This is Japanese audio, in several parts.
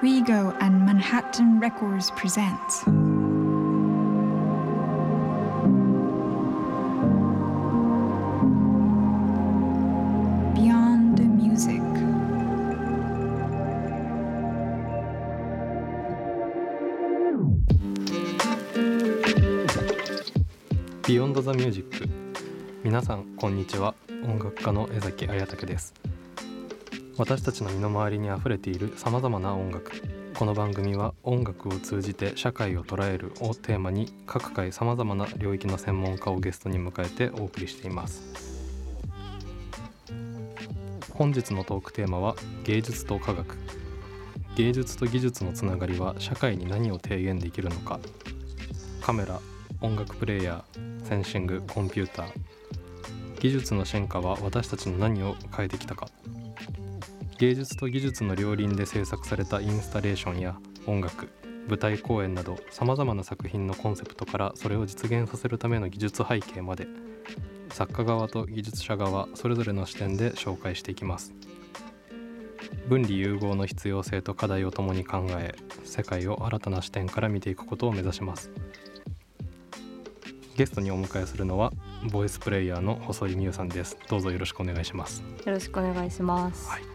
Rego and Manhattan Records present. Beyond the Music. ビヨンドザミュージック皆さんこんにちは音楽家の江崎彩武です私たちの身の回りにあふれているさまざまな音楽。この番組は音楽を通じて社会を捉えるをテーマに各界さまざまな領域の専門家をゲストに迎えてお送りしています。本日のトークテーマは芸術と科学。芸術と技術のつながりは社会に何を提言できるのか。カメラ音楽プレイヤーセンシングコンピューター。技術の進化は私たちの何を変えてきたか。芸術と技術の両輪で制作されたインスタレーションや音楽舞台公演などさまざまな作品のコンセプトからそれを実現させるための技術背景まで作家側と技術者側それぞれの視点で紹介していきます。分離融合の必要性と課題を共に考え世界を新たな視点から見ていくことを目指します。ゲストにお迎えするのはボイスプレイヤーの細井美優さんです。どうぞよろしくお願いします。よろしくお願いします。はい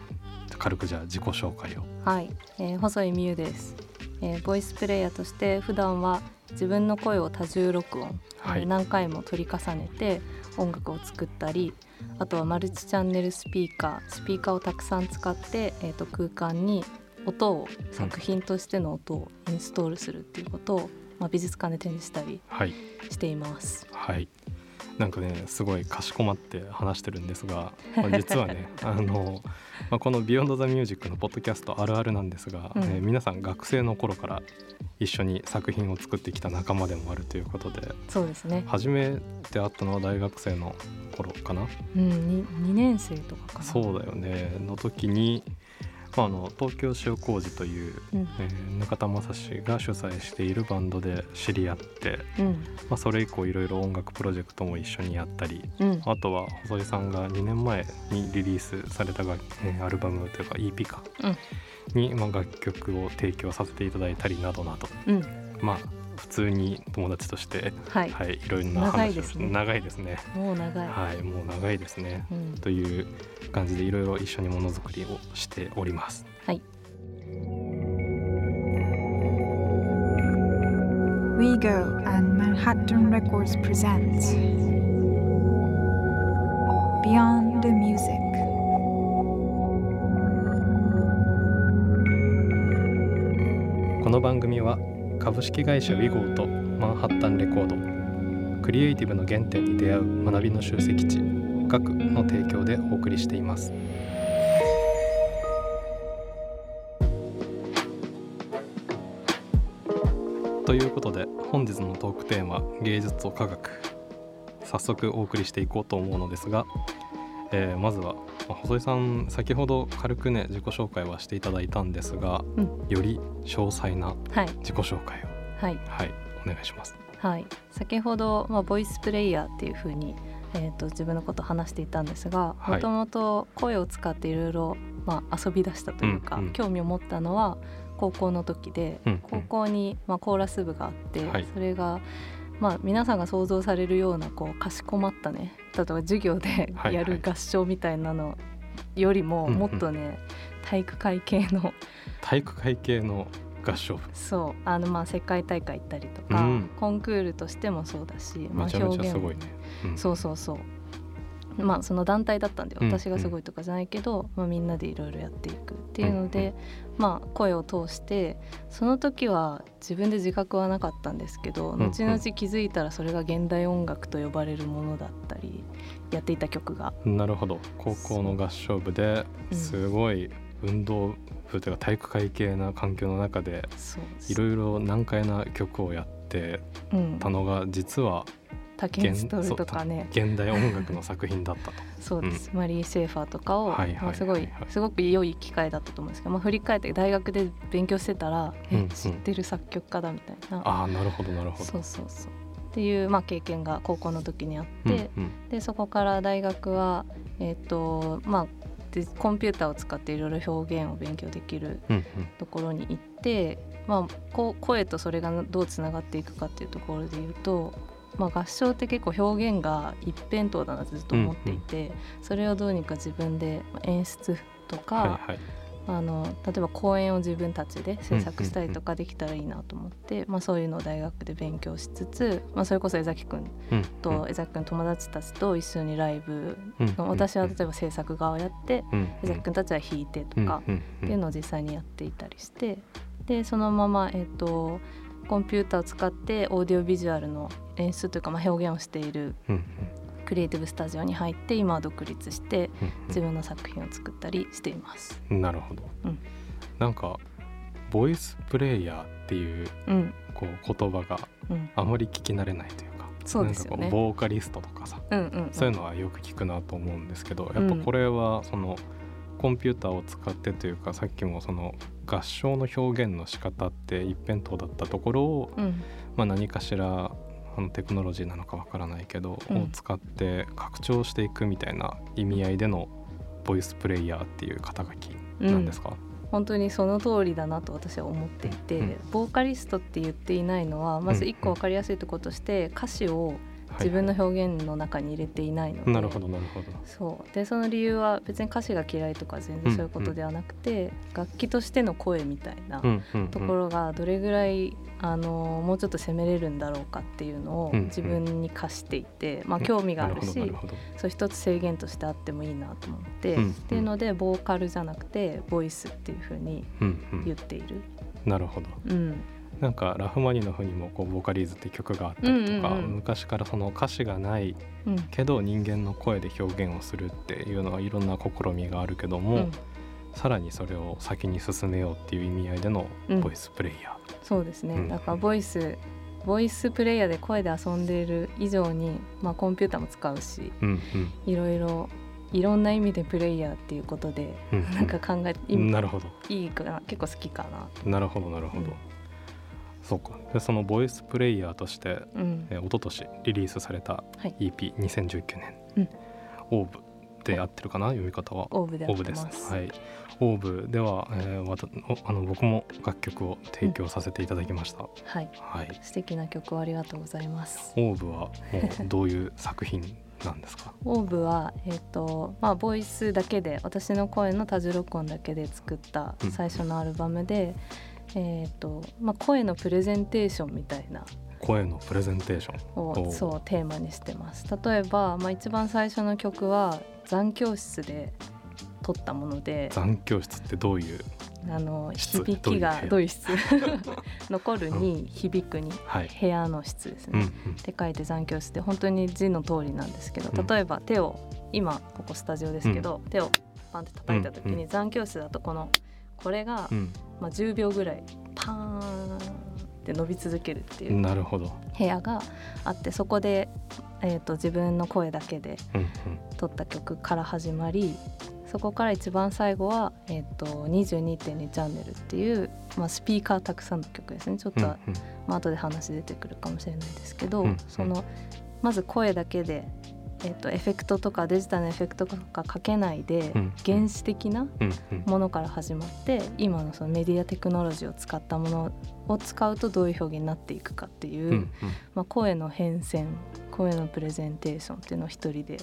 軽くじゃあ自己紹介を。はい、えー細井美優です、えーボイスプレイヤーとして普段は自分の声を多重録音、はい。えー何回も取り重ねて音楽を作ったりあとはマルチチャンネルスピーカースピーカーをたくさん使って、えー、と空間に音を作品としての音をインストールするっていうことを、まあ、美術館で展示したりはい。しています。はいなんかねすごいかしこまって話してるんですが、まあ実はね あの、まあ、この「ビヨンド・ザ・ミュージックのポッドキャストあるあるなんですが、うん。えー皆さん学生の頃から一緒に作品を作ってきた仲間でもあるということでそうですね、初めて会ったのは大学生の頃かな。うん、に 2, 年生とかかな。そうだよね。の時に、まあ、あの東京塩麹という、うん。えー額田大志が主催しているバンドで知り合って、うん。まあ、それ以降いろいろ音楽プロジェクトも一緒にやったりうん。あとは細井さんが2年前にリリースされた楽、えーアルバムというか EP か、に、まあ、楽曲を提供させていただいたりなどなど。うん。まあ普通に友達として、はい、はい、いろいろな長話をいですね長いですねもう長い、はいもう長いですねうん、という感じでいろいろ一緒にものづくりをしております。はい WEGO and Manhattan Records present. Beyond the Music. この番組は株式会社ウィゴーとマンハッタンレコード。クリエイティブの原点に出会う学びの集積地学の提供でお送りしています。ということで本日のトークテーマ芸術と科学。早速お送りしていこうと思うのですが、えーまずはまあ細井さん先ほど軽くね自己紹介はしていただいたんですが、うん。より詳細なはい。自己紹介を。はい。はい。お願いします。はい。先ほど、まあ、ボイスプレイヤーっていうふうに、えー、と自分のことを話していたんですがはい。もともと声を使っていろいろまあ遊び出したというか、うんうん。興味を持ったのは高校の時で、うんうん。高校に、まあ、コーラス部があって、はい。それが、まあ、皆さんが想像されるようなこうかしこまったね。例えば授業ではいやる合唱みたいなのよりも、もっとね体育会系の 体育会系の合唱部。そう。あのまあ世界大会行ったりとか、うん。コンクールとしてもそうだし、まあ、表現すごいね。うん。そうそうそうまあその団体だったんでうん。私がすごいとかじゃないけど、まあ、みんなでいろいろやっていくっていうので、まあ声を通してその時は自分で自覚はなかったんですけど、んうん。後々気づいたらそれが現代音楽と呼ばれるものだったりやっていた曲が。なるほど。高校の合唱部でう。んすごい運動部というか体育会系な環境の中でいろいろ難解な曲をやってうん。たのが実はタケンストールとかね現代音楽の作品だったと。そうです、マリー・シェーファーとかを、まあ、すごいすごく良い機会だったと思うんですけど、まあ、振り返って大学で勉強してたら、うんうん。え知ってる作曲家だみたいな。ああなるほどなるほど。そうそうそうっていう、まあ、経験が高校の時にあって、うんうん。でそこから大学は、えっとまあ、でコンピューターを使っていろいろ表現を勉強できるうんうん。ところに行って、まあ、こう声とそれがどうつながっていくかっていうところで言うと、まあ、合唱って結構表現が一辺倒だなってずっと思っていて、それをどうにか自分でまあ演出とか、はいはい。あの例えば公演を自分たちで制作したりとかできたらいいなと思って、まあ、そういうのを大学で勉強しつつ、まあ、それこそ江崎君うんと江崎君の友達たちと一緒にライブうんの私は例えば制作側をやってうん江崎君たちは弾いてとかうん。っていうのを実際にやっていたりしてでそのまま、えっとコンピューターを使ってオーディオビジュアルの演出というか、まあ、表現をしているうんうん。クリエイティブスタジオに入って今は独立してうん自分の作品を作ったりしています。うんなるほど、うん。なんかボイスプレイヤーっていううん。こう言葉がうん。あまり聞き慣れないというかそうですよね。ボーカリストとかさうんうんそういうのはよく聞くなと思うんですけどやっぱこれはそのコンピューターを使ってというかさっきもその合唱の表現の仕方って一辺倒だったところを、うん。まあ、何かしらあのテクノロジーなのかわからないけど、うん。を使って拡張していくみたいな意味合いでのボイスプレイヤーっていう肩書きなんですか、本当にその通りだなと私は思っていて、うん。ボーカリストって言っていないのはまず一個分かりやすいところとして歌詞を自分の表現の中に入れていないので、なるほどなるほど。そう。でその理由は別に歌詞が嫌いとか全然そういうことではなくて、楽器としての声みたいなうんうんうん。ところがどれぐらいあのもうちょっと攻めれるんだろうかっていうのをうんうん。自分に課していて、まあ、興味があるし、なるほどなるそう一つ制限としてあってもいいなと思って、うんっていうのでボーカルじゃなくてボイスっていう風にうんうん。言っている。なるほど。うんなんかラフマニノフにもこうボーカリーズって曲があったりとか、うんうんうん。昔からその歌詞がないうん。けど人間の声で表現をするっていうのはいろんな試みがあるけども、うん。さらにそれを先に進めようっていう意味合いでのうんボイスプレイヤそうですね、うん。だからボイスボイスプレイヤーで声で遊んでいる以上に、まあ、コンピューターも使うしー、うん。いろいろいろんな意味でプレイヤーっていうことでうんうん。なんか考えなるほど。いいかな結構好きかな。なるほどなるほど、うんそうか。でそのボイスプレイヤーとして、うん。えー、一昨年リリースされたはい。EP2019 年、うん。オーブで合ってるかな？読み方は。オーブですてます。はい。オーブでは、えーわたおあの僕も楽曲を提供させていただきました、はい、はい。素敵な曲をありがとうございます。オーブはもうどういう作品なんですか？オーブは、えーとまあ、ボイスだけで私の声の多重録音だけで作ったうん。最初のアルバムで、えーとまあ、声のプレゼンテーションみたいな。声のプレゼンテーション？おをうそうテーマにしてます。例えば、まあ、一番最初の曲は残教室で撮ったもので。残教室ってどういう？あの室響きがどういう質？残るに響くにはい、部屋の質ですね、うんうん。って書いて残教室で本当に字の通りなんですけどうん。例えば手を今ここスタジオですけど、手をパンって叩いた時うん。に残教室だとこのこれが、うん。まあ、10秒ぐらいパーンって伸び続けるっていうなるほど、部屋があってそこで、えー、と自分の声だけでうんうん、撮った曲から始まりそこから一番最後は、えー、と22.2チャンネルっていう、まあ、スピーカーたくさんの曲ですね。ちょっと、うんうん。まあ後で話出てくるかもしれないですけど、うんうん。そのまず声だけで、えー、とエフェクトとかデジタルのエフェクトとかかけないで、うん原始的なうんうん。ものから始まって今のそのメディアテクノロジーを使ったものを使うとどういう表現になっていくかっていう、うんうん。まあ、声の変遷声のプレゼンテーションっていうのを一人で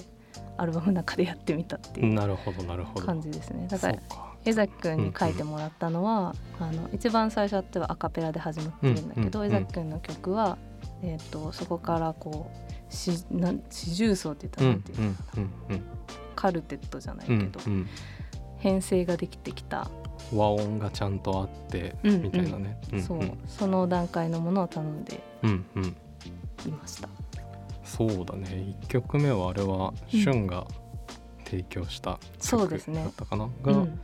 アルバムの中でやってみたっていうなるほどなるほど。感じですね。だから江崎くんに書いてもらったのは、あの一番最初ってはアカペラで始まってるんだけど、うんうん江崎くんの曲は、えー、とそこからこう四重奏って言ったらなんていうの、うんうんカルテットじゃないうんけど、うん編成ができてきた、うん和音がちゃんとあってうんうんみたいなね、んん。そう。その段階のものを頼んでうんうん。いました。そうだね。1曲目はあれはうん。俊が提供した曲そうですねだったかな、うがん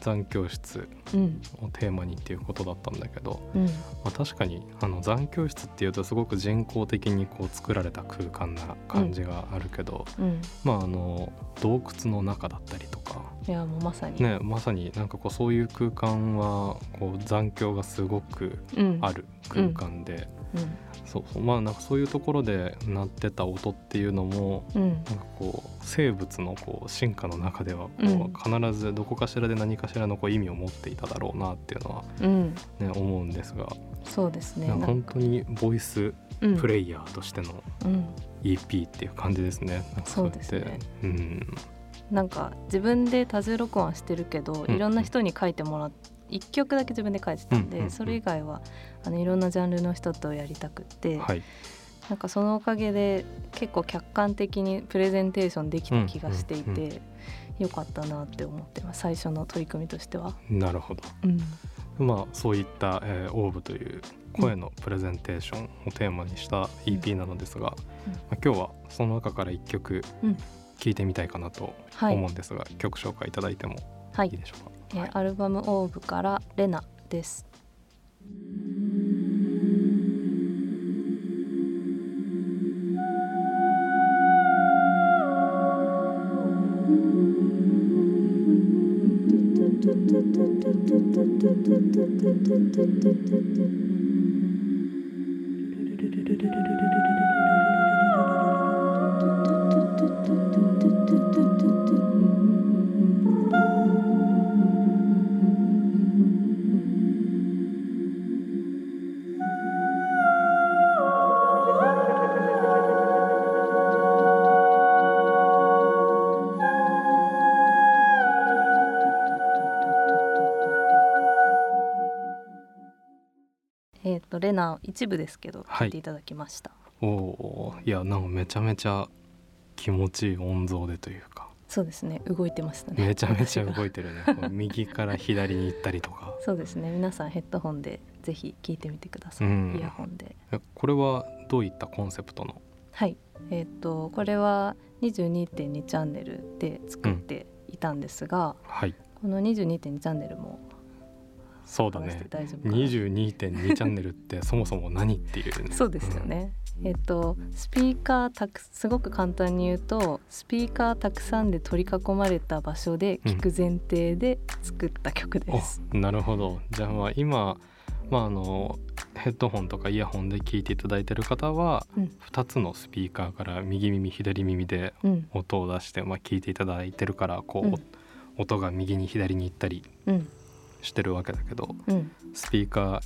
残教室うんをテーマにっていうことだったんだけど、うん。まあ、確かにあの残教室っていうとすごく人工的にこう作られた空間な感じがあるけど、うん、まああの洞窟の中だったりとか。いやもうまさに、ねまさになんかこうそういう空間はこう残響がすごくうん、ある空間で、そうまあなんかそういうところで鳴ってた音っていうのもうんうん。なんかこう生物のこう進化の中ではこう、うん必ずどこかしらで何かしらのこう意味を持っていただろうなっていうのは、うん。ね、思うんですが、そうですね。本当にボイスうん。プレイヤーとしてのうん、EP っていう感じですね。なんかそうですね。うん。なんか自分で多重録音はしてるけど、うん。いろんな人に書いてもらっ1曲だけ自分で書いてたんで、それ以外はあのいろんなジャンルの人とやりたくって、はいなんかそのおかげで結構客観的にプレゼンテーションできた気がしていて、うんうんよかったなって思ってます最初の取り組みとしては。なるほど。うんまあそういった、えーオーブという声のプレゼンテーションをテーマにした EP なのですが、うんまあ、今日はその中から1曲うん聴いてみたいかなとはい思うんですが、曲紹介いただいてもはいいいでしょうか？えーはいアルバム「オーブ」から「レナ」です。えっ、とレナ一部ですけどはい。聞いていただきました。おおーいやなんかめちゃめちゃ気持ちいい音像でというか。そうですね。動いてましたね。めちゃめちゃ動いてるね。右から左に行ったりとか。そうですね。皆さんヘッドホンでぜひ聞いてみてください、うん。イヤホンで。えこれはどういったコンセプトの？はい。えっ、とこれは22.2チャンネルで作っていたんですが、はい。この22.2チャンネルもそうだね。大丈夫かな。22.2チャンネルって そもそも何っていう。ねそうですよね、えっ、とスピーカーたくすごく簡単に言うとスピーカーたくさんで取り囲まれた場所で聞く前提で作った曲です、おなるほど。じゃあまあ今、まあ、あのヘッドホンとかイヤホンで聞いていただいてる方はうん。2つのスピーカーから右耳左耳でうん。音を出して、まあ、聞いていただいてるからこう、うん。音が右に左に行ったりうんしてるわけだけどうん。スピーカー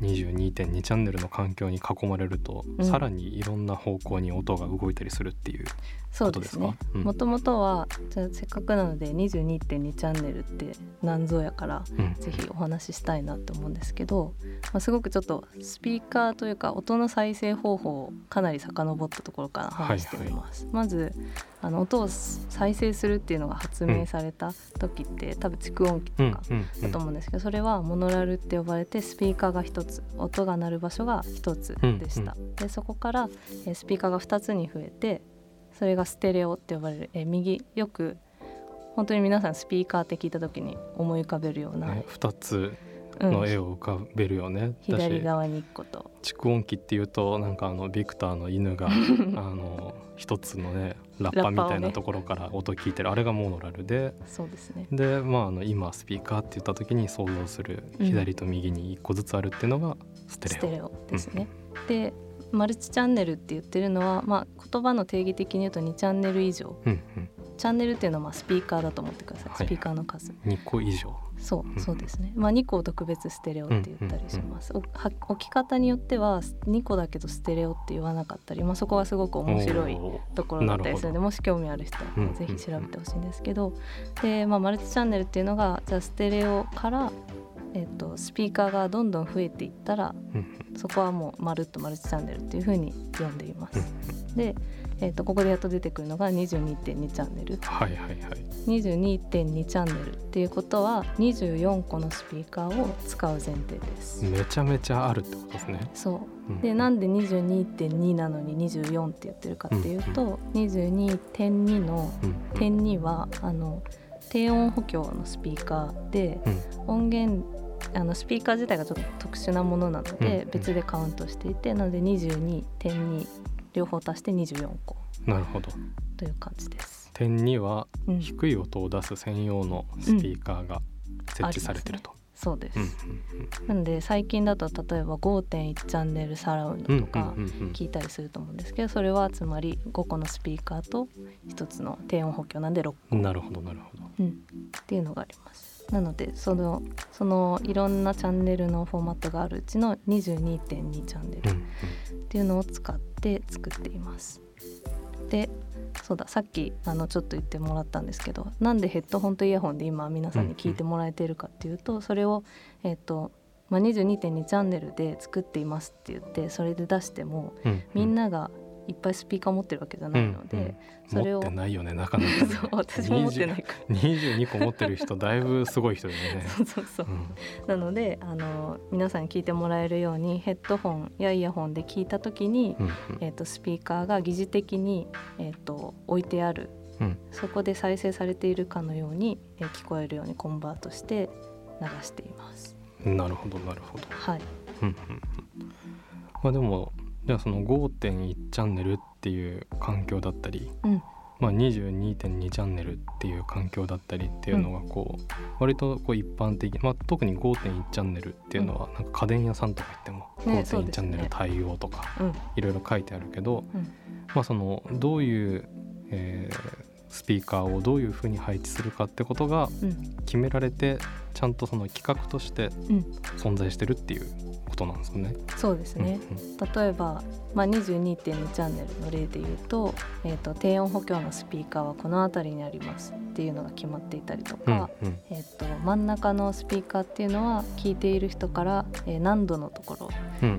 22.2チャンネルの環境に囲まれると、うん。さらにいろんな方向に音が動いたりするっていうそうことですか？もともとはじゃあせっかくなので22.2チャンネルって何ぞやからうん。ぜひお話ししたいなと思うんですけど、まあ、すごくちょっとスピーカーというか音の再生方法をかなり遡ったところから話してみます。まずあの音を再生するっていうのが発明された時って、多分蓄音機とうんかうんうん。だと思うんですけど、それはモノラルって呼ばれてスピーカーが1つ音が鳴る場所が1つでした。でそこからえースピーカーが2つに増えてそれがステレオって呼ばれる、えー右よく本当に皆さんスピーカーって聞いた時に思い浮かべるような、ね、2つうん。の絵を浮かべるよね、だし左側に1個と。蓄音機っていうとなんかあのビクターの犬が あの一つのねラッパみたいなところから音聞いてる、あれがモノラルで。そうですね。でまああの今スピーカーって言った時に想像するうん。左と右に1個ずつあるっていうのがステレオ。ステレオですね。でマルチチャンネルって言ってるのは、まあ、言葉の定義的に言うと2チャンネル以上。うんうん、チャンネルっていうのはまあスピーカーだと思ってください、はいスピーカーの数。2個以上。そううん。そうですね、まあ、2個を特別ステレオって言ったりします、置き方によっては2個だけどステレオって言わなかったり、まあ、そこはすごく面白いところだったりするのでもし興味ある人はぜひ調べてほしいんですけど、で、まあ、マルチチャンネルっていうのがじゃあステレオから、えっとスピーカーがどんどん増えていったらうんそこはもうまるっとマルチチャンネルっていうふうに呼んでいます。うん。で、えっとここでやっと出てくるのが22.2チャンネル。はいはいはい。22.2チャンネルっていうことは24個のスピーカーを使う前提です。めちゃめちゃあるってことですね。そう。うん。でなんで22.2なのに24って言ってるかっていうと、22.2のうん点2はあの低音補強のスピーカーでうん。音源あのスピーカー自体がちょっと特殊なものなので、うん別でカウントしていてなので22.2両方足して24個。なるほど。という感じです。点にはうん、低い音を出す専用のスピーカーが設置されてると。そうです、うんなので最近だと例えば5.1チャンネルサラウンドとかうんうんうんうん。聞いたりすると思うんですけどそれはつまり5個のスピーカーと1つの低音補強なんで6個、なるほどなるほど。うん、っていうのがあります。なのでそのそのいろんなチャンネルのフォーマットがあるうちの22.2チャンネルうんっていうのを使って作っています。でそうださっきあのちょっと言ってもらったんですけどなんでヘッドホンとイヤホンで今皆さんに聞いてもらえているかっていうと、それを、えっとまあ、22.2チャンネルで作っていますって言ってそれで出してもうんうんみんながいっぱいスピーカー持ってるわけじゃないので、うんうん。それを持ってないよねなかなかねそう私も持ってない。から22個持ってる人だいぶすごい人だよね。そうそうそう。うん。なのであの皆さんに聞いてもらえるようにヘッドホンやイヤホンで聞いた時に、うんえー、とスピーカーが疑似的に、えー、と置いてある。うん。そこで再生されているかのように、えー聞こえるようにコンバートして流しています。うんなるほどなるほど。はい、うんうんうん。まあでもじゃあその5.1チャンネルっていう環境だったり、うん。まあ、22.2チャンネルっていう環境だったりっていうのがこう、割とこう一般的、まあ、特に5.1チャンネルっていうのはなんか家電屋さんとか行っても5.1ねそうですね。チャンネル対応とかうん。いろいろ書いてあるけど、うん。まあ、そのどういう、えースピーカーをどういうふうに配置するかってことがうん。決められてちゃんとその企画としてうん、存在してるっていうことなんですよね。そうですね、例えば、まあ、22.2チャンネルの例で言うと,、えー、と低音補強のスピーカーはこの辺りにありますっていうのが決まっていたりとうんうん。か、えー、と真ん中のスピーカーっていうのは聞いている人から、えー難度のところうんうん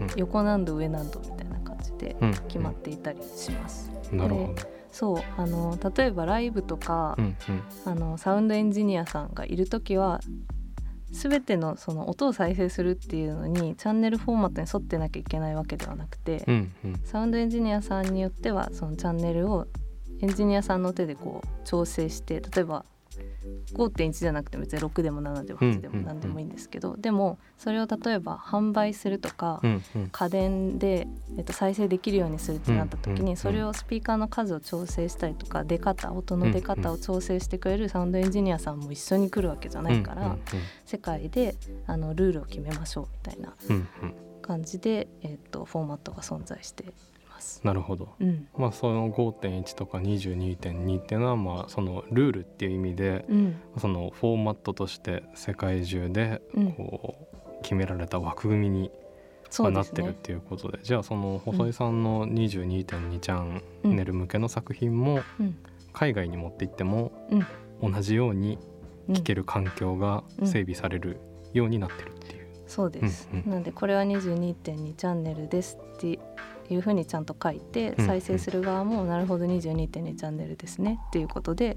うん。横難度上難度みたいな感じでうん決まっていたりします。うんなるほど。そうあの例えばライブとか、うんうん。あのサウンドエンジニアさんがいる時は全てのその音を再生するっていうのにチャンネルフォーマットに沿ってなきゃいけないわけではなくて、うんうん。サウンドエンジニアさんによってはそのチャンネルをエンジニアさんの手でこう調整して例えば5.1じゃなくて別に6でも7でも8でも何でもいいんですけど、でもそれを例えば販売するとか、家電で、えっと、再生できるようにするってなった時にそれをスピーカーの数を調整したりとか出方音の出方を調整してくれるサウンドエンジニアさんも一緒に来るわけじゃないから、うん世界であのルールを決めましょうみたいな感じで、えっと、フォーマットが存在しています。なるほど。うん。まあその5.1とか22.2っていうのはまあそのルールっていう意味でうん。そのフォーマットとして世界中でうん。こう決められた枠組みにそうですね。なってるっ。ていうことでじゃあその細井さんの22.2チャンネル向けの作品もうん。海外に持って行ってもうん。同じようにうん。聴ける環境が整備されるようになってるっていう。そうです、うんうん。なのでこれは22.2チャンネルですっていうふうにちゃんと書いてうん再生する側もなるほど22.2チャンネルですね。っていうことで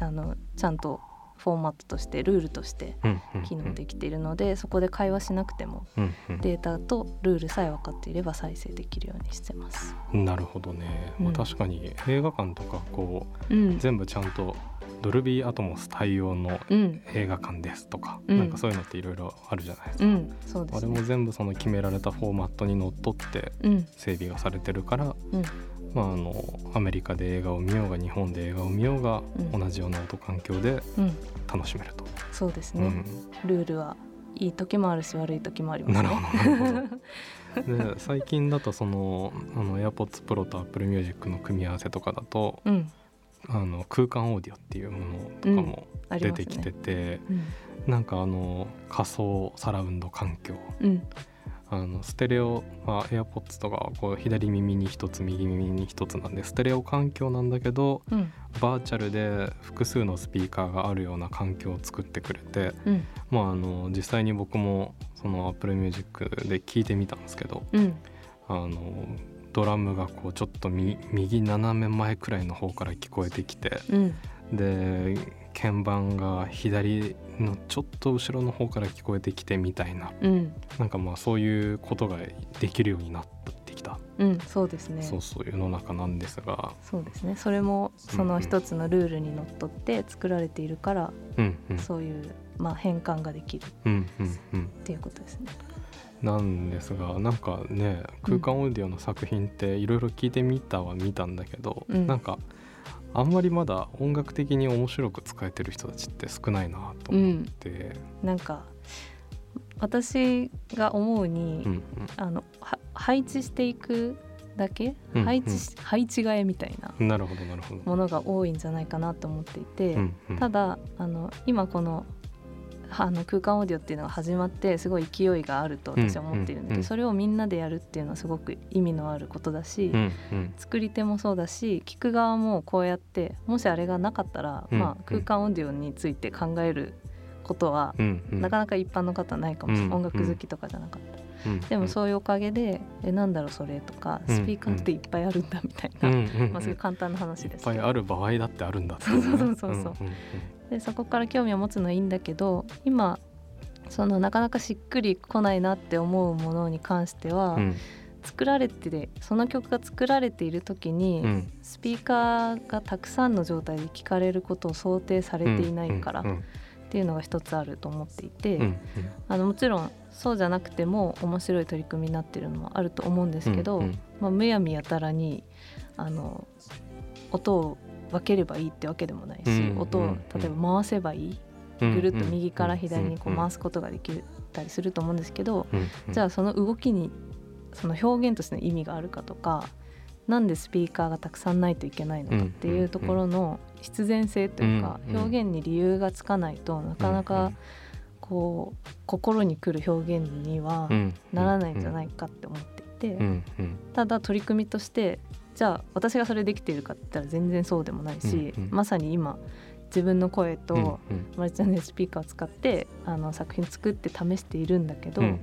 あのちゃんとフォーマットとしてルールとして機能できているのでそこで会話しなくてもデータとルールさえ分かっていれば再生できるようにしてます。なるほどね、まあ、うん。確かに映画館とかこううん、全部ちゃんとドルビーアトモス対応のうん、映画館ですとか、うん。なんかそういうのっていろいろあるじゃないですか、うん、そうであれもすね。全部その決められたフォーマットにのっとってうん、整備がされてるから、うん、まあ、あのアメリカで映画を見ようが日本で映画を見ようが、うん。同じような音環境でうん、楽しめると。そうですね。うん。ルールはいい時もあるし悪い時もありますね。なるほどなるほど。で最近だとそのあの AirPods Pro と Apple Music の組み合わせとかだとうん、あの空間オーディオっていうものとかも出てきてて、うん、なんかあの仮想サラウンド環境。うん、あのステレオ、まあ、AirPods とかはこう左耳に一つ右耳に一つなんでステレオ環境なんだけどうん、バーチャルで複数のスピーカーがあるような環境を作ってくれて、うん、まあ、あの実際に僕もその Apple Music で聞いてみたんですけどうん、あのドラムがこうちょっとみ右斜め前くらいの方から聞こえてきてうん、で鍵盤が左のちょっと後ろの方から聞こえてきてみたいなうん、なんかまあそういうことができるようになってきた、うん、そうですね。そうそう世の中なんですが、そうですね。それもその一つのルールにのっとって作られているから、うんうんそういうまあ変換ができるっうんうんうん、ていうことですね。なんですがなんかね空間オーディオの作品っていろいろ聞いてみたは見たんだけど、うん。なんかあんまりまだ音楽的に面白く使えてる人たちって少ないなと思って、なんか私が思うに、うんあのは配置していくだけ、うん配置し配置替えみたいなものが多いんじゃないかなと思っていて、うんうん。ただあの今このはあの空間オーディオっていうのが始まってすごい勢いがあると私は思っているので、それをみんなでやるっていうのはすごく意味のあることだし、作り手もそうだし聞く側もこうやってもしあれがなかったら、うんまあ、空間オーディオについて考えることは、なかなか一般の方はないかもしれない、うん音楽好きとかじゃなかった。でもそういうおかげで「えなんだろうそれ」とか「うんスピーカーっていっぱいあるんだ」みたいな、まあ、そういう簡単な話いっですけど。ぱいある場合だってあるんだってそうそうそうそうでそこから興味を持つのはいいんだけど今そのなかなかしっくりこないなって思うものに関しては、うん。作られててその曲が作られている時に、うん。スピーカーがたくさんの状態で聞かれることを想定されていないからっうんていうのが一つあると思っていて、うんうん。あのもちろんそうじゃなくても面白い取り組みになってるのもあると思うんですけど、うんうん。まあ、むやみやたらにあの音を分ければいいってわけでもないし、うん音をうん例えば回せばいい、うんぐるっと右から左にこう回す、すことができたりすると思うんですけど、じゃあその動きにその表現としての意味があるかとかなんでスピーカーがたくさんないといけないのかっていうところの必然性というか表現に理由がつかないとなかなかこう心に来る表現にはうんならないんじゃないかって思っていてただ取り組みとしてじゃあ私がそれできているかって言ったら全然そうでもないしうんうん。まさに今自分の声とうんうん。マルチチャンネルスピーカーを使ってあの作品作って試しているんだけど、うん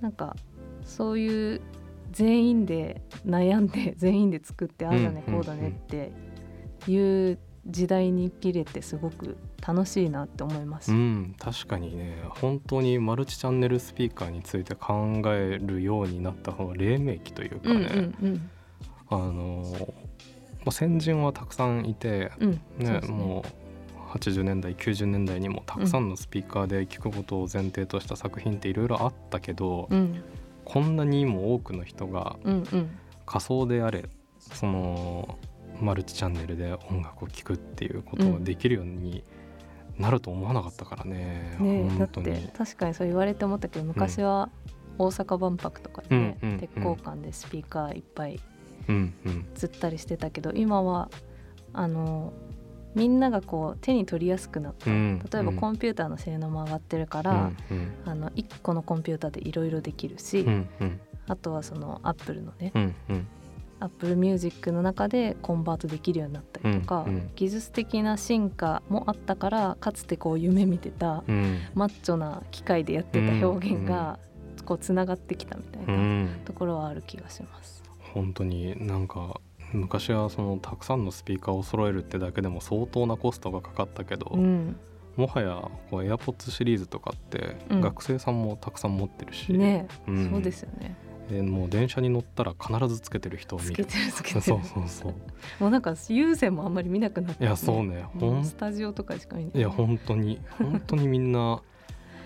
なんかそういう全員で悩んで 全員で作ってああだねうんこうだねっていう時代に生きれてすごく楽しいなって思います。うん、確かにね。本当にマルチチャンネルスピーカーについて考えるようになった方が黎明期というかうんね、うんあのまあ、先人はたくさんいて、うんねね。もう80年代90年代にもたくさんのスピーカーで聞くことを前提とした作品っていろいろあったけど、うん。こんなにも多くの人が仮想であれそのマルチチャンネルで音楽を聴くっていうことができるようになると思わなかったからね、ねだって確かにそう言われて思ったけど昔は大阪万博とかでね、鉄鋼館でスピーカーいっぱい吊ったりしてたけど今はあのみんながこう手に取りやすくなった、うん例えばうん。コンピューターの性能も上がってるから、うんうん。あの1個のコンピューターでいろいろできるし、うんうん。あとはそのアップルのねうんうん。アップルミュージックの中でコンバートできるようになったりとか、うんうん。技術的な進化もあったからかつてこう夢見てたうん。マッチョな機械でやってた表現がこうつながってきたみたいうなん。ところはある気がします。本当になんか昔はそのたくさんのスピーカーを揃えるってだけでも相当なコストがかかったけど、うん、もはやこう AirPods シリーズとかってうん。学生さんもたくさん持ってるし、ね、うん。そうですよね。でもう電車に乗ったら必ずつけてる人を見る。つけてるつけてる。そうそうそう。もうなんか有線もあんまり見なくなって、いやそうね。スタジオとかしか見ない。いや本当に本当にみんな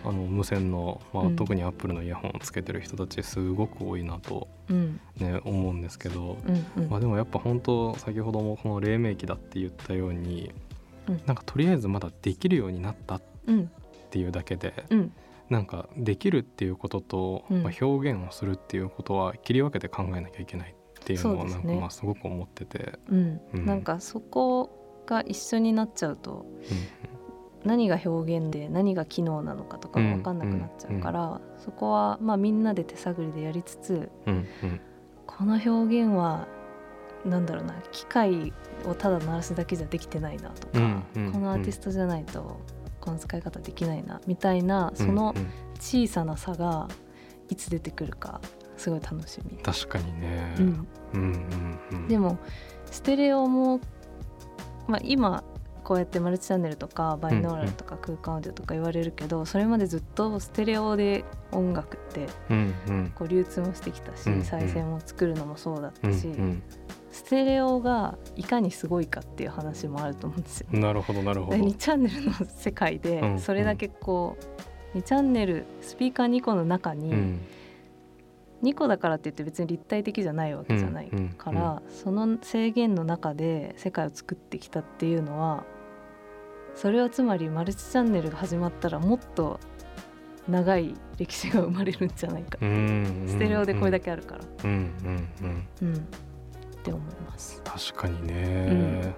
あの無線の、まあうん。特にアップルのイヤホンをつけてる人たちすごく多いなと、うん。ね、思うんですけど、うんうん。まあ、でもやっぱ本当先ほどもこの黎明期だって言ったように、うん。なんかとりあえずまだできるようになったっうんていうだけで、うん。なんかできるっていうことと、うん。まあ、表現をするっていうことは切り分けて考えなきゃいけないっていうのはなんかまあすごく思ってて、うん。うん。なんかそこが一緒になっちゃうとうん何が表現で何が機能なのかとかが分かんなくなっちゃうから、そこはまあみんなで手探りでやりつつこの表現はなんだろうな機械をただ鳴らすだけじゃできてないなとか、このアーティストじゃないとこの使い方できないなみたいなその小さな差がいつ出てくるかすごい楽しみ。確かにね、うん。うんうんうん、でもステレオも、まあ、今こうやってマルチチャンネルとかバイノーラルとか空間オーディオとか言われるけど、それまでずっとステレオで音楽ってうんうん。こう流通もしてきたし、うんうん。再生も作るのもそうだっうんたし、ステレオがいかにすごいかっていう話もあると思うんですよ。うんなるほどなるほでど2チャンネルの世界うんでそれだけこう2チャンネルスピーカー2個の中にうん。2個だからって言って別に立体的じゃないわけじゃないうんうんから、その制限の中で世界を作ってきたっていうのはそれはつまりマルチチャンネルが始まったらもっと長い歴史が生まれるんじゃないか、うんステレオでこれだけけあるから、うんうんうん。うん。って思います。確かにね、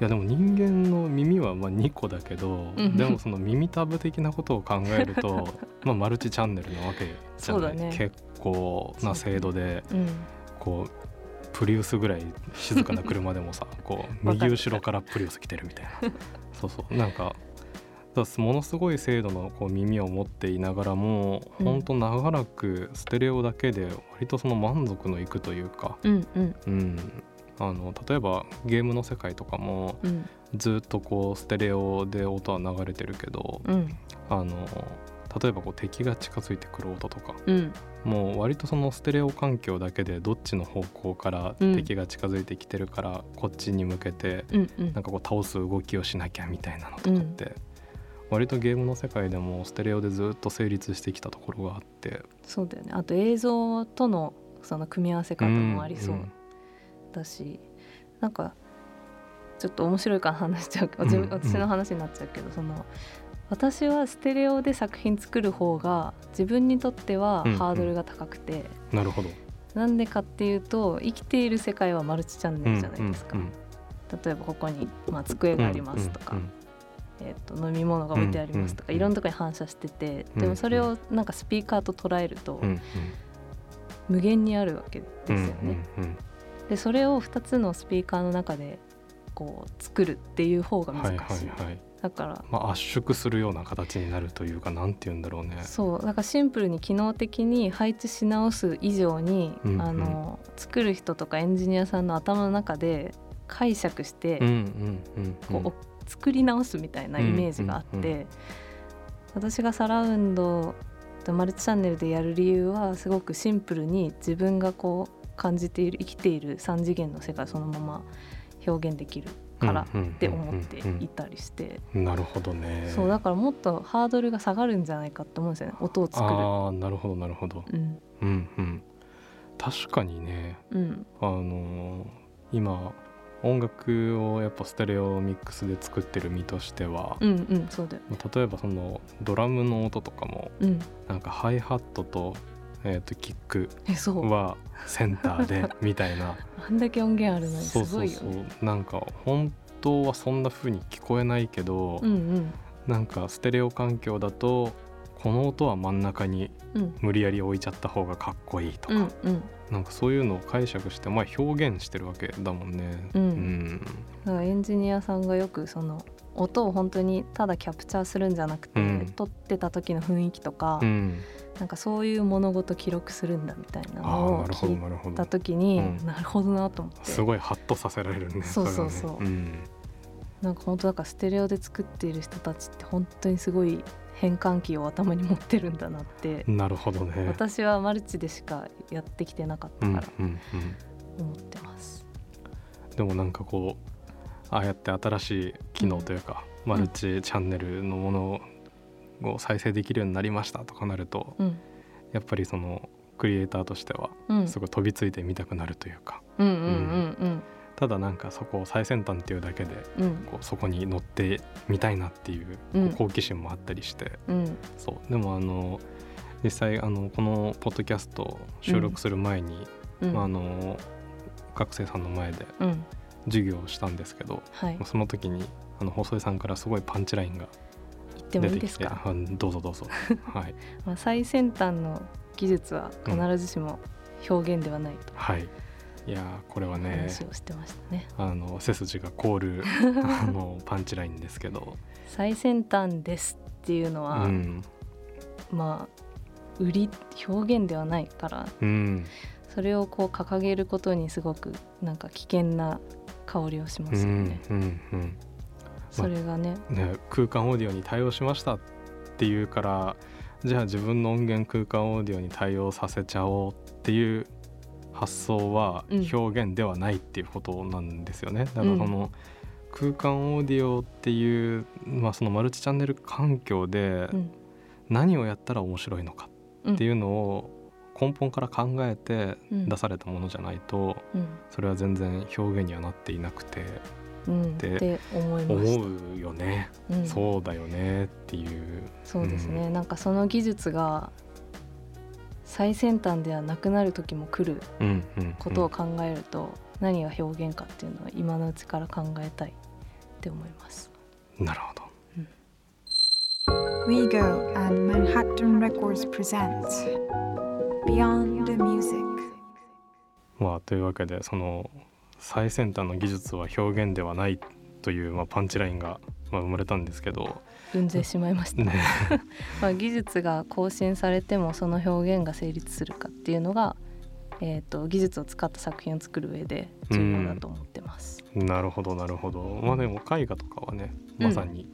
いやでも人間の耳はまあ2個だけど、うん。でもその耳タブ的なことを考えると まあマルチチャンネルなわけじゃない、そうだね。結構な精度でうん。こうプリウスぐらい静かな車でもさ こう右後ろからプリウス来てるみたいな。そうそう。なんかものすごい精度のこう耳を持っていながらも、うん。ほんと長らくステレオだけで割とその満足のいくというか、うんうん。うん、あの例えばゲームの世界とかもうん。ずっとこうステレオで音は流れてるけど、うん。あの例えばこう敵が近づいてくる音とかうん。もう割とそのステレオ環境だけでどっちの方向からうん。敵が近づいてきてるからこっちに向けてうんうん。なんかこう倒す動きをしなきゃみたいなのとかって割とゲームの世界でもステレオでずっと成立してきたところがあって。そうだよね。あと映像とのその組み合わせ方もありそううんだし、なんかちょっと面白いから話しちゃうけど、私の話になっちゃうけどその私はステレオで作品作る方が自分にとってはうんうん。ハードルが高くて、なるほど。なんでかっていうと生きている世界はマルチチャンネルじゃないですか、うんうん例えばここに、まあ、机がありますとか、うんえー、と飲み物が置いてありますとか、うんいろんなところに反射してて、うんでもそれをなんかスピーカーと捉えるとうんうん。無限にあるわけですよね。うんうんうんでそれを2つのスピーカーの中でこう作るっていう方が難しい、はいはいはいだから。まあ、圧縮するような形になるというかなんて言うんだろうね。そう。だからシンプルに機能的に配置し直す以上に、うんうん。あの作る人とかエンジニアさんの頭の中で解釈して、こう作り直すみたいなイメージがあって、うんうんう私がサラウンドとマルチチャンネルでやる理由はすごくシンプルに自分がこう感じている生きている3次元の世界をそのまま表現できるからって思っていたりして、なるほどね。そうだからもっとハードルが下がるんじゃないかって思うんですよね音を作る。ああなるほどなるほど。うんうんうん。確かにねうんあのー今音楽をやっぱステレオミックスで作ってる身としては、うんうんそうだよ例えばそのドラムの音とかもうんなんかハイハットと,、えー、とキックはセンターでみたいな。あんだけ音源あるのにすそうそう。そごいよね。うなんか本当はそんな風に聞こえないけど、うんうん。なんかステレオ環境だとこの音は真ん中にうん。無理やり置いちゃった方がかっこいいとか、うんうん。なんかそういうのを解釈して、まあ、表現してるわけだもんね。うん。うん。エンジニアさんがよくその音を本当にただキャプチャーするんじゃなくて、うん。撮ってた時の雰囲気とか、うん。なんかそういう物事記録するんだみたいなあのを聞いた時に、うん。なるほどなと思って。すごいハッとさせられるねそうそうそう。ね。ん。なんか本当だからステレオで作っている人たちって本当にすごい変換器を頭に持ってるんだなって、なるほどね。私はマルチでしかやってきてなかったうんからうんうん。思ってます。でもなんかこうああやって新しい機能というか、マルチチャンネルのものを再生できるようになりましたとかなるとうん。やっぱりそのクリエイターとしてはうん。すごい飛びついてみたくなるというか、ただなんかそこを最先端っていうだけでこうそこに乗ってみたいなっていううん。好奇心もあったりして、うん。そう。でもあの実際あのこのポッドキャストを収録する前に、うん。まあ、あの学生さんの前でうん授業をしたんですけど、はい。まあその時にあの細井さんからすごいパンチラインが言ってもいい出てきてですか、あどうぞどうぞ。はい。まあ、最先端の技術は必ずしも表現ではないと。はい。いやーこれはね話をしてましたね。あの背筋が凍る あのパンチラインですけど、最先端ですっていうのうは、ん。まあ売り表現ではないからうん。それをこう掲げることにすごくなんか危険な香りをしまうすよね。んうんうん。それがね、ね、空間オーディオに対応しましたっていうからじゃあ自分の音源空間オーディオに対応させちゃおうっていう発想はうん。表現ではないっていうことなんですよね。だからその空間オーディオっていう、まあ、そのマルチチャンネル環境でうん。何をやったら面白いのかっていうのを根本から考えてうん。出されたものじゃないとうん。それは全然表現にはなっていなくてうん、てって思いました。思うよね、うん。そうだよねっていう。そうですね、なんかその技術が最先端ではなくなる時も来るうんうんことを考えると、何が表現かっていうのは今のうちから考えたいって思います。なるほど。WeGo and Manhattan Records presents Beyond the Music. まあというわけでその最先端の技術は表現ではないという、まあ、パンチラインが、まあ、生まれたんですけどうんぜしまいました。ね まあ技術が更新されてもその表現が成立するかっていうのが、えー、と技術を使った作品を作る上で重要だと思ってます。なるほどなるほどまあでも絵画とかはねまさに、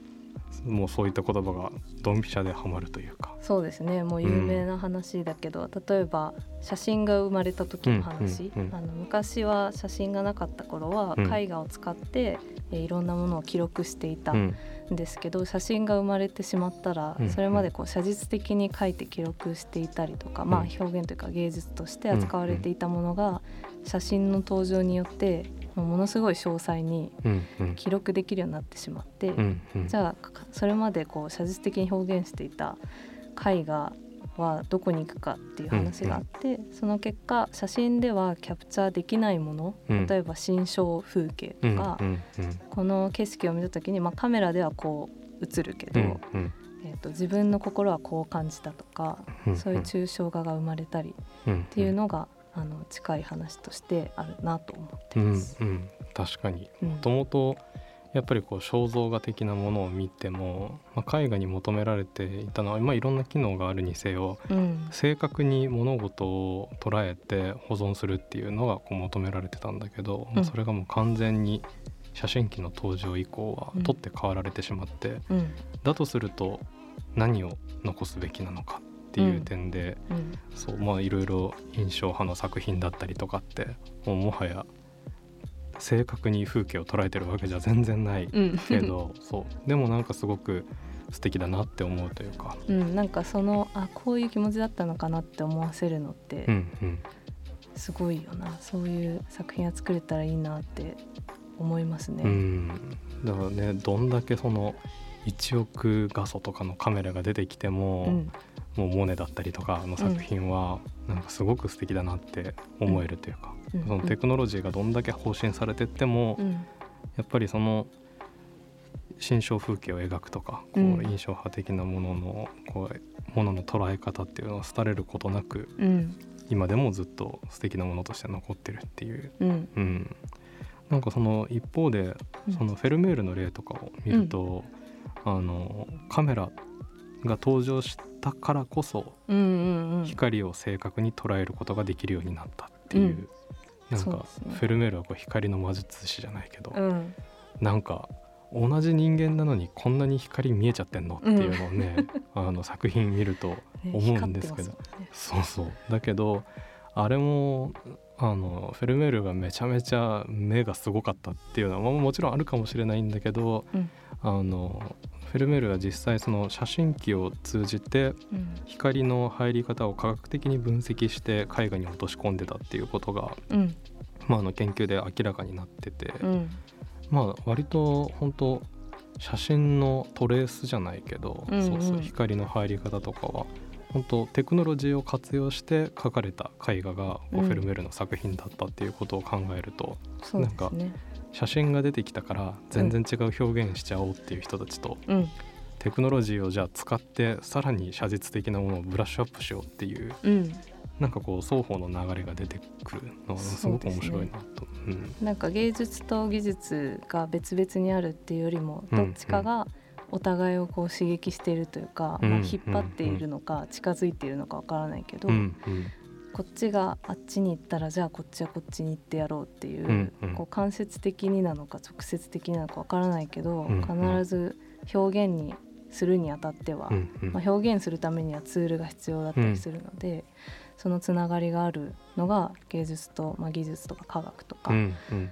もうそういった言葉がドンピシャでハマるというか。そうですね。もう有名な話だけど、例えば写真が生まれた時の話、うんうんうん。あの昔は写真がなかった頃はうん。絵画を使って、えーいろんなものを記録していた。うんんですけど、写真が生まれてしまったら、うんそれまでこう写実的に描いて記録していたりとか、まあうん。表現というか芸術として扱われていたものが、写真の登場によってものすごい詳細に記録できるようになってしまって、じゃあかそれまでこう写実的に表現していた絵画はどこに行くかっていう話があって、その結果写真ではキャプチャーできないもの、うん。例えば新象風景うんとか、うん。この景色を見た時に、まあ、カメラではこう映るけど、うんうん。えー、と自分の心はこう感じたとか、うんそういう抽象画が生まれたりっうん。ていうのが、あの近い話としてあるなと思ってうんます。うん。確かに。うん。もともとやっぱりこう肖像画的なものを見ても、まあ、絵画に求められていたのは、まあ、いろんな機能があるにせようん。正確に物事を捉えて保存するっていうのがこう求められてたんだけど、まあうん。それがもう完全に写真機の登場以降はうん。取って代わられてしまって、うん。だとすると何を残すべきなのかっていう点で、うん。そうまあいろいろ印象派の作品だったりとかってもうもはや正確に風景を捉えてるわけじゃ全然ないうん。けど、そう。でもなんかすごく素敵だなって思うというか。うん、なんかそのあこういう気持ちだったのかなって思わせるのってうんうん。すごいよな、そういう作品が作れたらいいなって思いますね。うん、だからねどんだけその1億画素とかのカメラが出てきても、うんもうモネだったりとかの作品はなんかすごく素敵だなって思えるというか、うん。そのテクノロジーがどんだけ更新されてっても、うん。やっぱりその心象風景を描くとかこううん。印象派的なもののこうものの捉え方っていうのは廃れることなくうん。今でもずっと素敵なものとして残ってるっていう、うん。うん、なんかその一方でうん。そのフェルメールの例とかを見ると、あのカメラが登場したからこそうんうんうん。光を正確に捉えることができるようになったっていう、うん。なんかフェルメールはこう光の魔術師じゃないけど、うん。なんか同じ人間なのにこんなに光見えちゃってんのっていうのをね、あの作品見るとね思うんですけど。光ってますもんね。そうそう。だけどあれもあのフェルメールがめちゃめちゃ目がすごかったっていうのは、まあもちろんあるかもしれないんだけど、うん。あのフェルメールが実際その写真機を通じてうん。光の入り方を科学的に分析して絵画に落とし込んでたっていうことが、うん。まあ、あの研究で明らかになってて、うん。まあ割と本当写真のトレースじゃないけど、うんうん。そうそう光の入り方とかは本当テクノロジーを活用して描かれた絵画がフェルメールの作品だったっていうことを考えると、そうですね写真が出てきたから全然違う表現しちゃおうっていう人たちと、うん。テクノロジーをじゃあ使ってさらに写実的なものをブラッシュアップしようっていううん。なんかこう双方の流れが出てくるのはすごく面白いなと。うん。なんか芸術と技術が別々にあるっていうよりもどっちかがお互いをこう刺激しているというか、うんまあ、引っ張っているのか近づいているのかわからないけど、うんうんこっちがあっちに行ったらじゃあこっちはこっちに行ってやろうっていう,、うんうん。こう間接的になのか直接的なのかわからないけど、うんうん。必ず表現にするにあたっては、うんうん。まあ、表現するためにはツールが必要だったりするので、そのつながりがあるのが芸術と、まあ、技術とか科学とかうんうん。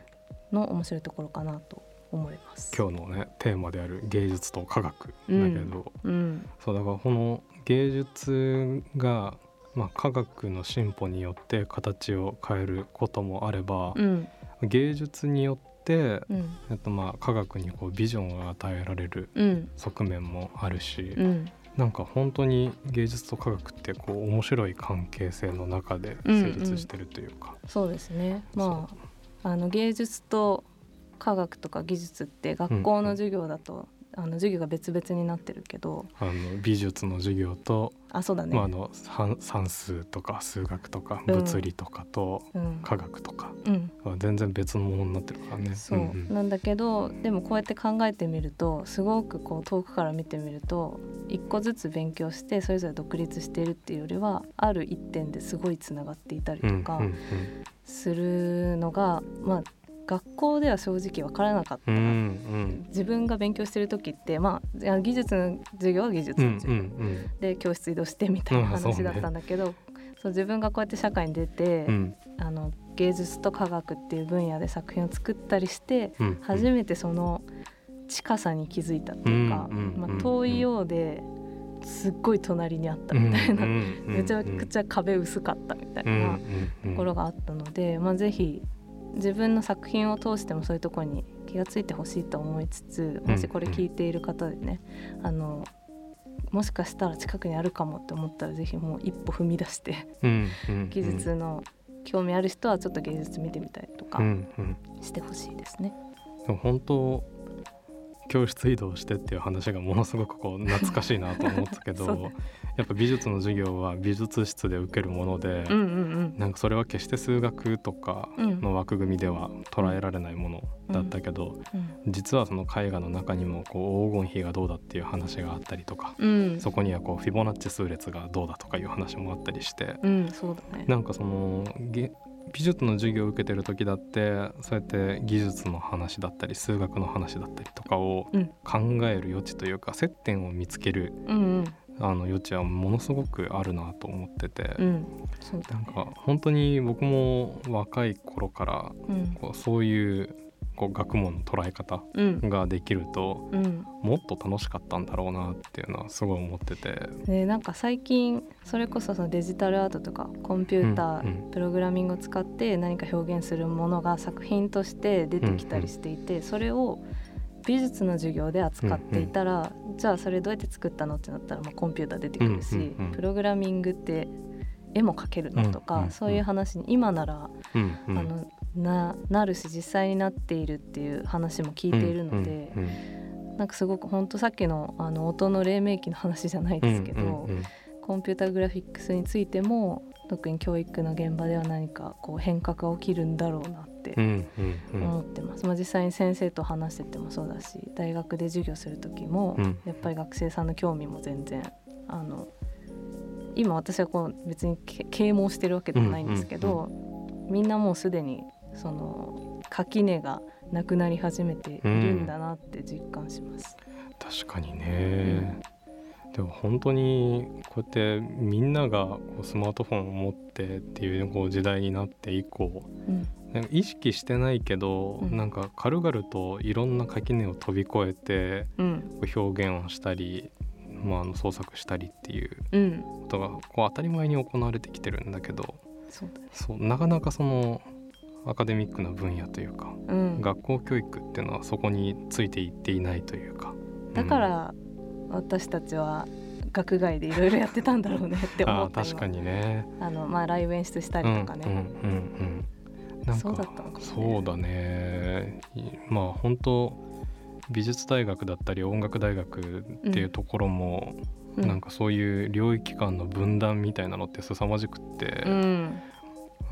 の面白いところかなと思います。今日のねテーマである芸術と科学だけど、うん。そうだからこの芸術が、まあ、科学の進歩によって形を変えることもあれば、うん。芸術によっって、うん。えっと、まあ科学にこうビジョンが与えられるうん。側面もあるし、うん。なんか本当に芸術と科学ってこう面白い関係性の中で成立してるというか、そうですね。まああの芸術と科学とか技術って学校の授業だと、あの授業が別々になってるけどあの美術の授業と、あそうだね、まあ、あの算算数とか数学とかうん。物理とかとうん。科学とかうん、は全然別のものになってるからね。そう、んん。なんだけどでもこうやって考えてみるとすごくこう遠くから見てみると一個ずつ勉強してそれぞれ独立しているっていうよりはある一点ですごいつながっていたりとかうん。するのが、まあ学校では正直分からなかった。うんうな、ん。自分が勉強してる時ってまあ技術の授業は技術うんうんの授業、うん。で教室移動してみたいな話だったんだけど、そう自分がこうやって社会に出て、うん。あの芸術と科学っていう分野で作品を作ったりしてうん初めてその近さに気づいたっていうか、うんうんうんまあ、遠いようですっごい隣にあったみたいな、めちゃくちゃ壁薄かったみたいなところがあったので、まあ、ぜひ自分の作品を通してもそういうところに気がついてほしいと思いつつもしこれ聞いている方でね、あのもしかしたら近くにあるかもって思ったらぜひもう一歩踏み出して技術の興味ある人はちょっと芸術見てみたりとかうんうん。してほしいですね。でも本当教室移動してっていう話がものすごくこう懐かしいなと思ったけど、やっぱ美術の授業は美術室で受けるもので、うんうんなんかそれは決して数学とかの枠組みでは捉えられないものだったけど、うん実はその絵画の中にもこう黄金比がどうだっていう話があったりとか、うん。そこにはこうフィボナッチ数列がどうだとかいう話もあったりして、うんね。なんかそのげ美術の授業を受けてる時だってそうやって技術の話だったり数学の話だったりとかをうん。考える余地というか接点を見つけるうんうんあの余地はものすごくあるなと思ってて、うんなんか本当に僕も若い頃からうん。こうそういうこう学問の捉え方うん。ができるとうん。もっと楽しかったんだろうなっていうのはすごい思ってて。でなんか最近それこそそのデジタルアートとかコンピューター、うんうん。プログラミングを使って何か表現するものが作品として出てきたりしていて、それを美術の授業で扱っていたら、じゃあそれどうやって作ったのってなったら、まあ、コンピューター出てくるし、うんうんうん。プログラミングって絵も描けるのとか、うんうん。うんそういう話に今なら、うんうん。あのななるし実際になっているっていう話も聞いているので、うんうんなんかすごく本当さっきのあの音の黎明期の話じゃないですけど、うんうんうん。コンピュータグラフィックスについても特に教育の現場では何かこう変革が起きるんだろうなってうんうんうん。思ってます、まあ、実際に先生と話しててもそうだし大学で授業する時も、うん。やっぱり学生さんの興味も全然あの今私はこう別にけ啓蒙してるわけでもないんですけど、みんなもうすでにその垣根がなくなり始めているんだなって実感します。確かにね、でも本当にこうやってみんながこうスマートフォンを持ってっていうこう時代になって以降うん。なんか意識してないけど、うん。なんか軽々といろんな垣根を飛び越えてう表現をしたり、まあ、あの創作したりっていううん、ことがこう当たり前に行われてきてるんだけどそうだね。そうなかなかそのアカデミックな分野というか、うん、学校教育っていうのはそこについていっていないというか。だから私たちは学外でいろいろやってたんだろうねって思った確かにね。今あのまあライブ演出したりとかね、うんうんうんうん。なんかそうだったのかもね。そうだね。いまあ本当美術大学だったり音楽大学っていうところも、うん。なんかそういう領域間の分断みたいなのって凄まじくってう、ん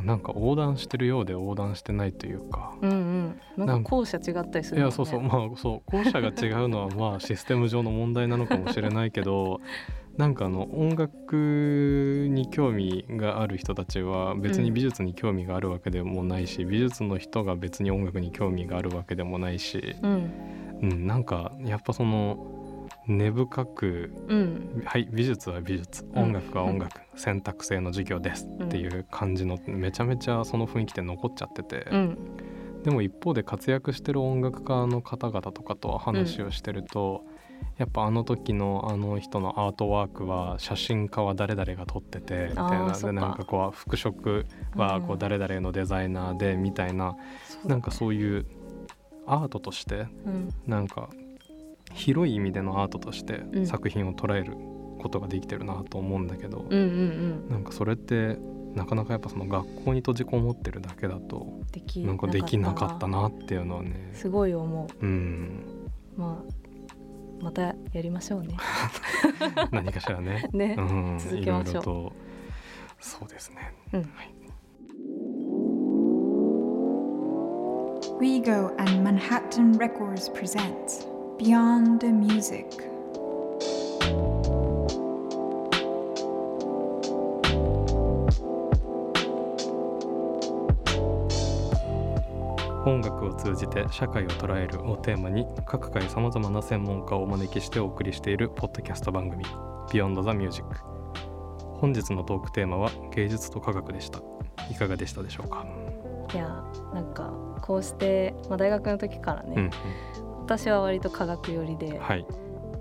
なんか横断してるようで横断してないというか。うんうん。ななんんかか校舎違ったりすいるもんね。やそうそう。まあそう校舎が違うのはまあシステム上の問題なのかもしれないけど なんかあの音楽に興味がある人たちは別に美術に興味があるわけでもないし、美術の人が別に音楽に興味があるわけでもないし、うん。うん、なんかやっぱその根深くうん。はい美術は美術。うん。音楽は音楽、選択制の授業ですっていう感じのめちゃめちゃその雰囲気で残っちゃってて。うん。でも一方で活躍してる音楽家の方々とかと話をしてると、やっぱあの時のあの人のアートワークは写真家は誰々が撮っててみたいな。でなんかこう服飾はこううん。誰々のデザイナーでみたいな、そうだなんかそういうアートとしてうん。なんか広い意味でのアートとしてうん。作品を捉えることができてるなと思うんだけど、うんうんなんかそれってなかなかやっぱその学校に閉じこもってるだけだとなんかできなかったなっていうのはねすごい思う。ん。うまあまたやりましょうね。何かしらね。ね。う、ん。続いろけましょう。いろと。そうですね。うん。Rego and Manhattan Records present Beyond the Music. 音楽を通じて社会を捉えるをテーマに各界さまざまな専門家をお招きしてお送りしているポッドキャスト番組 Beyond the Music 本日のトークテーマは芸術と科学でした。いかがでしたでしょうか、いやなんかこうして、まあ、大学の時からね、うん私は割と科学寄りで、うん、はい、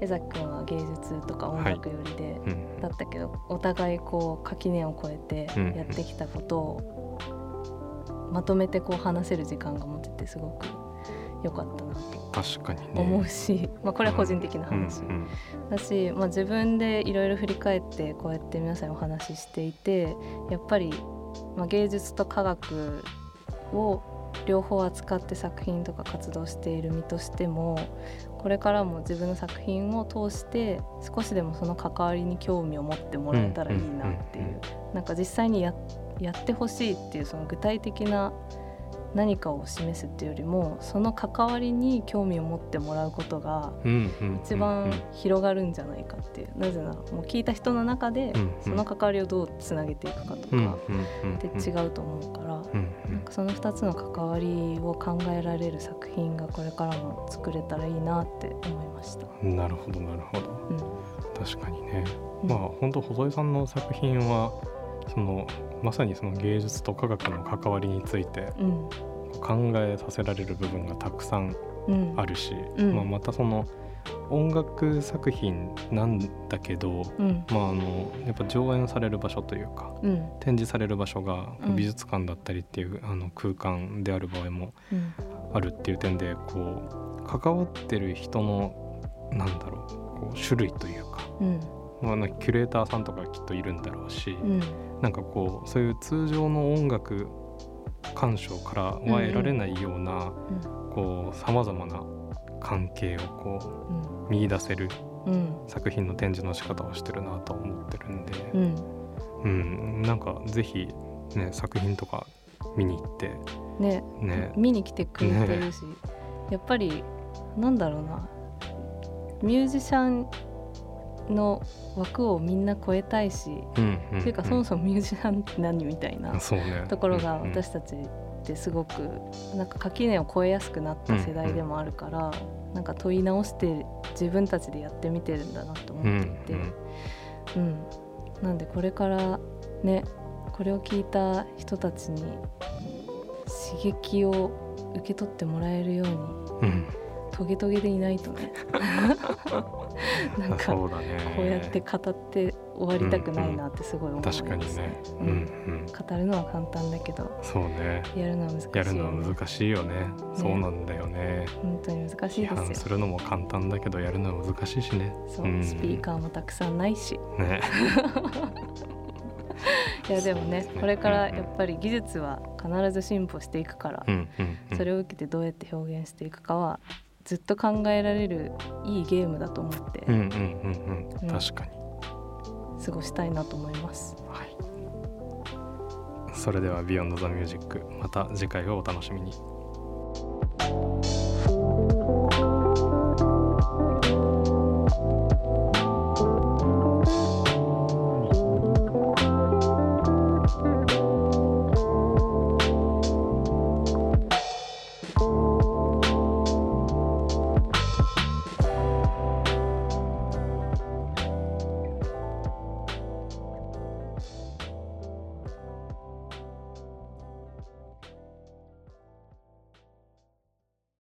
江崎君は芸術とか音楽寄りで、うん。だったけどお互いこう垣根を越えてうんやってきたことをまとめてこう話せる時間が持ててすごく良かったなと確かにね。思うし、まあ、これは個人的な話、うん。だし、まあ、自分でいろいろ振り返ってこうやって皆さんにお話ししていてやっぱり、まあ、芸術と科学を両方扱って作品とか活動している身としてもこれからも自分の作品を通して少しでもその関わりに興味を持ってもらえたらいいなっていう。なんか実際にややってほしいっていうその具体的な何かを示すっていうよりもその関わりに興味を持ってもらうことが一番広がるんじゃないかっていう。なぜならもう聞いた人の中でその関わりをどうつなげていくかとかうんって違うと思うからうんなんかその2つの関わりを考えられる作品がこれからも作れたらいいなって思いました。うんなるほどなるほど。うん。確かにね。うん。まあ本当細井さんの作品はそのまさにその芸術と科学の関わりについてうん。考えさせられる部分がたくさんうん。あるし、うん。まあ、またその音楽作品なんだけど、うん。まあ、あのやっぱ上演される場所というかうん。展示される場所がうん。美術館だったりっていう、あの空間である場合もうん。あるっていう点でこう関わってる人のなんだろうこう種類というか、うん。まあ、なんかキュレーターさんとかきっといるんだろうし、うんなんかこうそういう通常の音楽鑑賞からは得られないようなこうさまざまな関係をこう見出せるうん。作品の展示の仕方をしてるなと思ってるんで、うん。うん、なんかぜひね作品とか見に行って。ね。ね。見に来てくれてるし、やっぱりなんだろうな。ミュージシャンの枠をみんな超えたいし、うんうんっていうかそもそもミュージシャンって何みたいなところがうんうん。私たちってすごくなんか垣根を越えやすくなった世代でもあるから、なんか問い直して自分たちでやってみてるんだなと思うんっていて、うんなんでこれからねこれを聞いた人たちに刺激を受け取ってもらえるようにうんうん。トゲトゲでいないとね なんかこそうやって語って終わりたくないなってすごい思います、確かにね、ううんんうん、語るのは簡単だけどそうね。やるのは難しい。よ、ね、やるのは難しいよね。そうなんだよね。本当に難し批いですよ。判するのも簡単だけどやるのは難しいしね。そう、うん。スピーカーもたくさんないし。ね。いやでもねね。これからやっぱり技術は必ず進歩していくから、うんうんうん。それを受けてどうやって表現していくかはずっと考えられるいいテーマだと思って、うんうんうんうん、確かに、うん、過ごしたいなと思います。はい。それでは「 Beyond the Music また次回をお楽しみに。